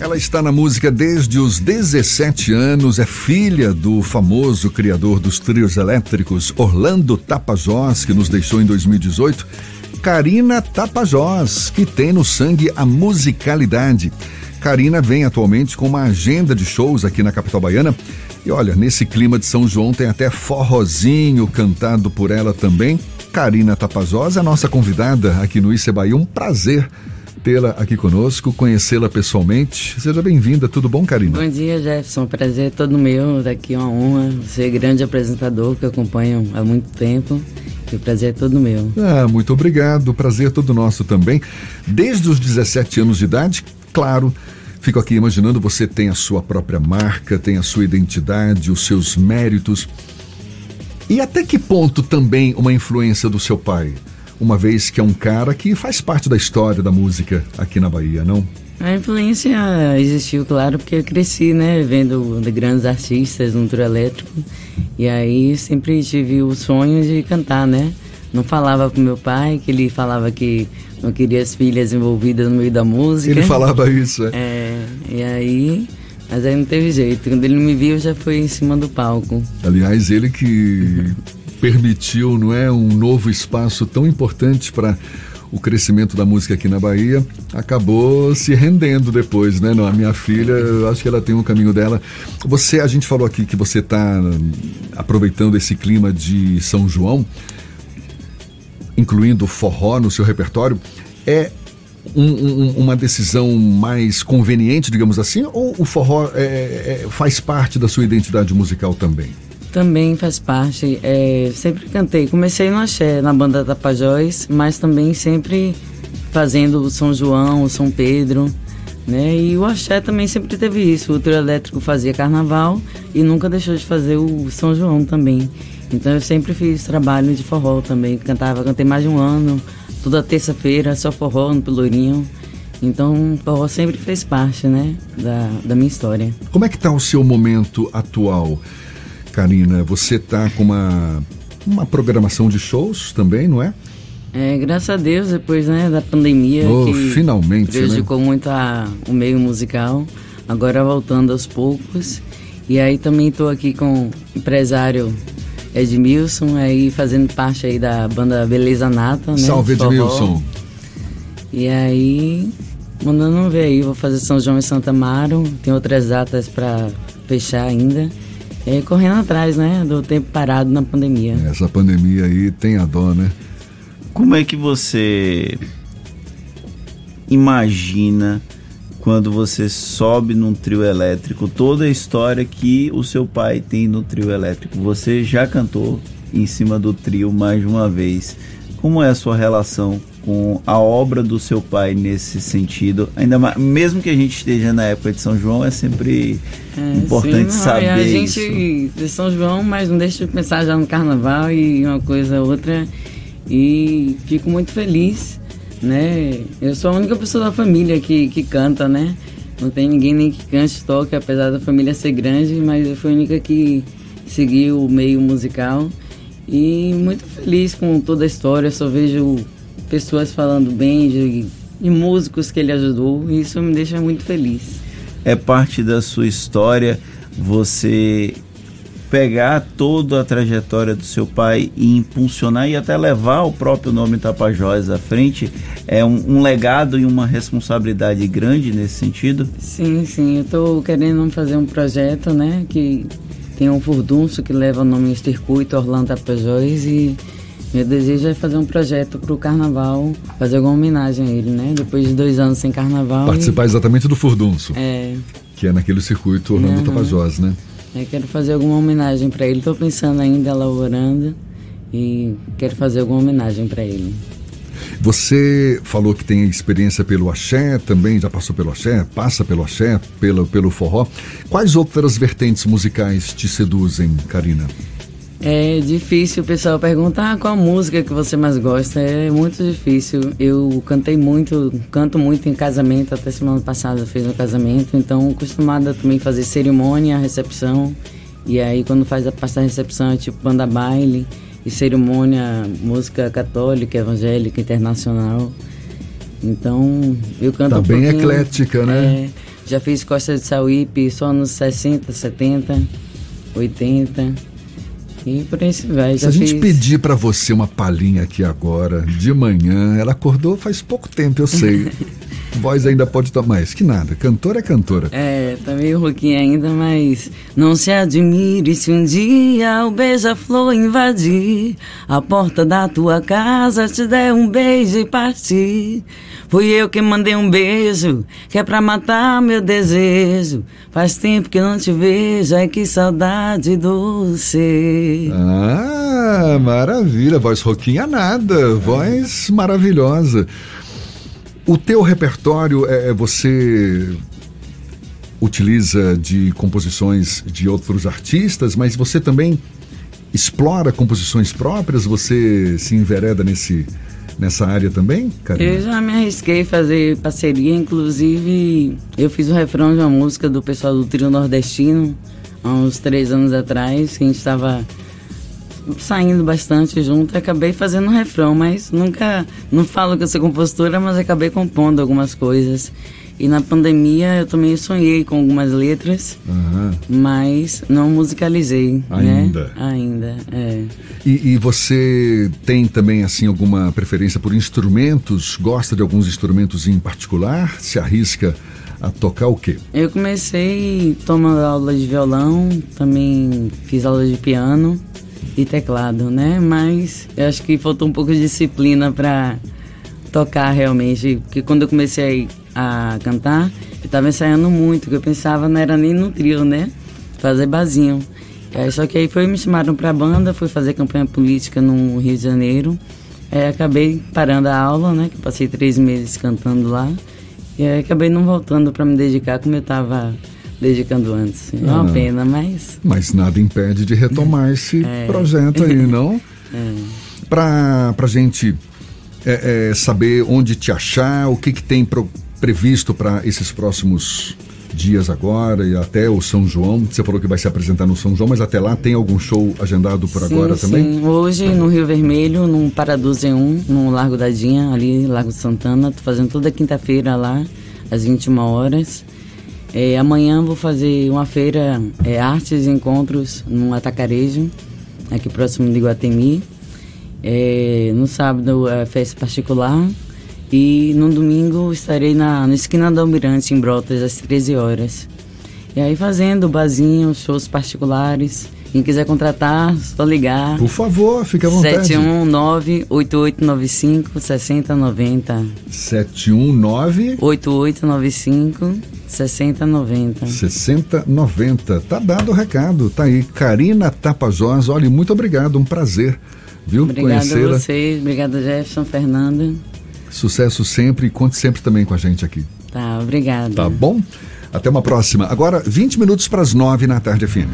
Ela está na música desde os 17 anos, é filha do famoso criador dos trios elétricos Orlando Tapajós, que nos deixou em 2018. Karina Tapajós, que tem no sangue a musicalidade. Karina vem atualmente com uma agenda de shows aqui na capital baiana. E olha, nesse clima de São João tem até forrozinho cantado por ela também. Karina Tapajós é nossa convidada aqui no Ice Bahia. Um prazer tê-la aqui conosco, conhecê-la pessoalmente. Seja bem-vinda, tudo bom, Karina? Bom dia, Jefferson. Prazer é todo meu. Daqui é uma honra ser grande apresentador que eu acompanho há muito tempo. E o prazer é todo meu. Ah, muito obrigado. O prazer é todo nosso também. Desde os 17 anos de idade, claro. Fico aqui imaginando, você tem a sua própria marca, tem a sua identidade, os seus méritos. E até que ponto também uma influência do seu pai? Uma vez que é um cara que faz parte da história da música aqui na Bahia, não? A influência existiu, claro, porque eu cresci, né, vendo grandes artistas no trio elétrico. E aí sempre tive o sonho de cantar, né? Não falava pro meu pai, que ele falava que não queria as filhas envolvidas no meio da música. Ele falava isso, é? É, e aí mas aí não teve jeito. Quando ele me viu, já foi em cima do palco. Aliás, ele que permitiu, não é, um novo espaço tão importante para o crescimento da música aqui na Bahia, acabou se rendendo depois, né? Não, a minha filha, eu acho que ela tem um caminho dela. Você, a gente falou aqui que você está aproveitando esse clima de São João, incluindo forró no seu repertório. É um, um, uma decisão mais conveniente, digamos assim, ou o forró é, é, faz parte da sua identidade musical também? Também faz parte. É, sempre cantei. Comecei no axé, na banda Tapajós, mas também sempre fazendo o São João, o São Pedro. Né? E o axé também sempre teve isso. O trio elétrico fazia carnaval e nunca deixou de fazer o São João também. Então eu sempre fiz trabalho de forró também. Cantava, cantei mais de um ano, toda terça-feira, só forró no Pelourinho. Então, forró sempre fez parte, né, da, da minha história. Como é que está o seu momento atual? Karina, você tá com uma, uma programação de shows também, não é? É, graças a Deus, depois né, da pandemia, oh, que finalmente, prejudicou né? muito a, o meio musical, agora voltando aos poucos. E aí também estou aqui com o empresário Edmilson, aí fazendo parte aí da banda Beleza Nata, né? Salve Edmilson! E aí, mandando ver aí, vou fazer São João e Santa Amaro, tem outras datas para fechar ainda. É, correndo atrás, né, do tempo parado na pandemia. Essa pandemia aí tem a dó, né? Como é que você imagina quando você sobe num trio elétrico toda a história que o seu pai tem no trio elétrico? Você já cantou em cima do trio mais de uma vez. Como é a sua relação com a obra do seu pai nesse sentido? Ainda mais, mesmo que a gente esteja na época de São João, é sempre é, importante sim, saber. A gente isso. de São João, mas não deixa de pensar já no carnaval e uma coisa outra. E fico muito feliz, né? Eu sou a única pessoa da família que, que canta, né? Não tem ninguém nem que cante, toque, apesar da família ser grande, mas eu fui a única que seguiu o meio musical. E muito feliz com toda a história, só vejo pessoas falando bem de, de músicos que ele ajudou, e isso me deixa muito feliz. É parte da sua história você pegar toda a trajetória do seu pai e impulsionar e até levar o próprio nome Tapajós à frente, é um, um, legado e uma responsabilidade grande nesse sentido? Sim, sim. Eu estou querendo fazer um projeto, né, que tem um furdunço que leva o nome Circuito Orlando Tapajós e meu desejo é fazer um projeto para o carnaval, fazer alguma homenagem a ele, né? Depois de dois anos sem carnaval. Participar e... exatamente do Furdunço. É. Que é naquele circuito Orlando uhum. Tapajós, né? Eu quero fazer alguma homenagem para ele. Estou pensando ainda, elaborando, e quero fazer alguma homenagem para ele. Você falou que tem experiência pelo axé, também já passou pelo axé, passa pelo axé, pelo, pelo forró. Quais outras vertentes musicais te seduzem, Karina? É difícil o pessoal perguntar ah, qual música que você mais gosta. É muito difícil. Eu cantei muito, canto muito em casamento, até semana passada fiz um casamento, então acostumada também a fazer cerimônia, recepção. E aí quando faz a parte da recepção é tipo banda baile e cerimônia, música católica, evangélica, internacional. Então eu canto tá um bem eclética, né? É, Já fiz Costa de Sauípe só nos 60, 70, 80. E por aí se vai. Se a gente pedir para você uma palhinha aqui agora, de manhã, ela acordou faz pouco tempo, eu sei. Voz ainda pode tomar mais, que nada. Cantora é cantora. É, tá meio rouquinha ainda, mas não se admire se um dia o beija-flor invadir a porta da tua casa, te der um beijo e partir. Fui eu que mandei um beijo, que é pra matar meu desejo. Faz tempo que não te vejo, ai que saudade doce. Ah, maravilha. Voz rouquinha nada, voz maravilhosa. O teu repertório é, é você utiliza de composições de outros artistas, mas você também explora composições próprias? Você se envereda nesse nessa área também, Karina? Eu já me arrisquei a fazer parceria, inclusive eu fiz o refrão de uma música do pessoal do Trio Nordestino há uns três anos atrás, que a gente estava saindo bastante junto, acabei fazendo um refrão, mas nunca, não falo que eu sou compositora, mas acabei compondo algumas coisas. E na pandemia eu também sonhei com algumas letras, uhum. mas não musicalizei. Ainda. Né? Ainda, é. E, e, você tem também assim alguma preferência por instrumentos? Gosta de alguns instrumentos em particular? Se arrisca a tocar o quê? Eu comecei tomando aula de violão, também fiz aula de piano e teclado, né? Mas eu acho que faltou um pouco de disciplina para tocar realmente, porque quando eu comecei a cantar, eu estava ensaiando muito, que eu pensava não era nem no trio, né? Fazer basinho. Aí, só que aí foi me chamaram para a banda, fui fazer campanha política no Rio de Janeiro. Aí acabei parando a aula, né? Que passei três meses cantando lá. E aí acabei não voltando para me dedicar como eu estava dedicando antes. É uma ah, pena, mas. Mas nada impede de retomar esse é. projeto aí, não? É. Para a gente é, é, saber onde te achar, o que, que tem pro, previsto para esses próximos dias agora e até o São João. Você falou que vai se apresentar no São João, mas até lá tem algum show agendado por sim, agora sim. também? Hoje no Rio Vermelho, no Paraduze 1, no Largo da Dinha, ali, Largo Santana. Tô fazendo toda quinta-feira lá, às 21 horas. É, amanhã vou fazer uma feira é, Artes e Encontros no Atacarejo, aqui próximo de Guatemi. É, no sábado é festa particular e no domingo estarei na, na esquina do Almirante, em Brotas, às 13 horas. E aí fazendo barzinho, shows particulares. Quem quiser contratar, só ligar. Por favor, fique à vontade. 719-8895-6090. 719-8895-6090. 6090. Tá dado o recado. Tá aí. Karina Tapajós, olha, muito obrigado. Um prazer, viu? Obrigada a vocês. Obrigada, Jefferson, Fernanda. Sucesso sempre e conte sempre também com a gente aqui. Tá, obrigada. Tá bom? Até uma próxima. Agora, 20 minutos para as 9 na tarde, FM.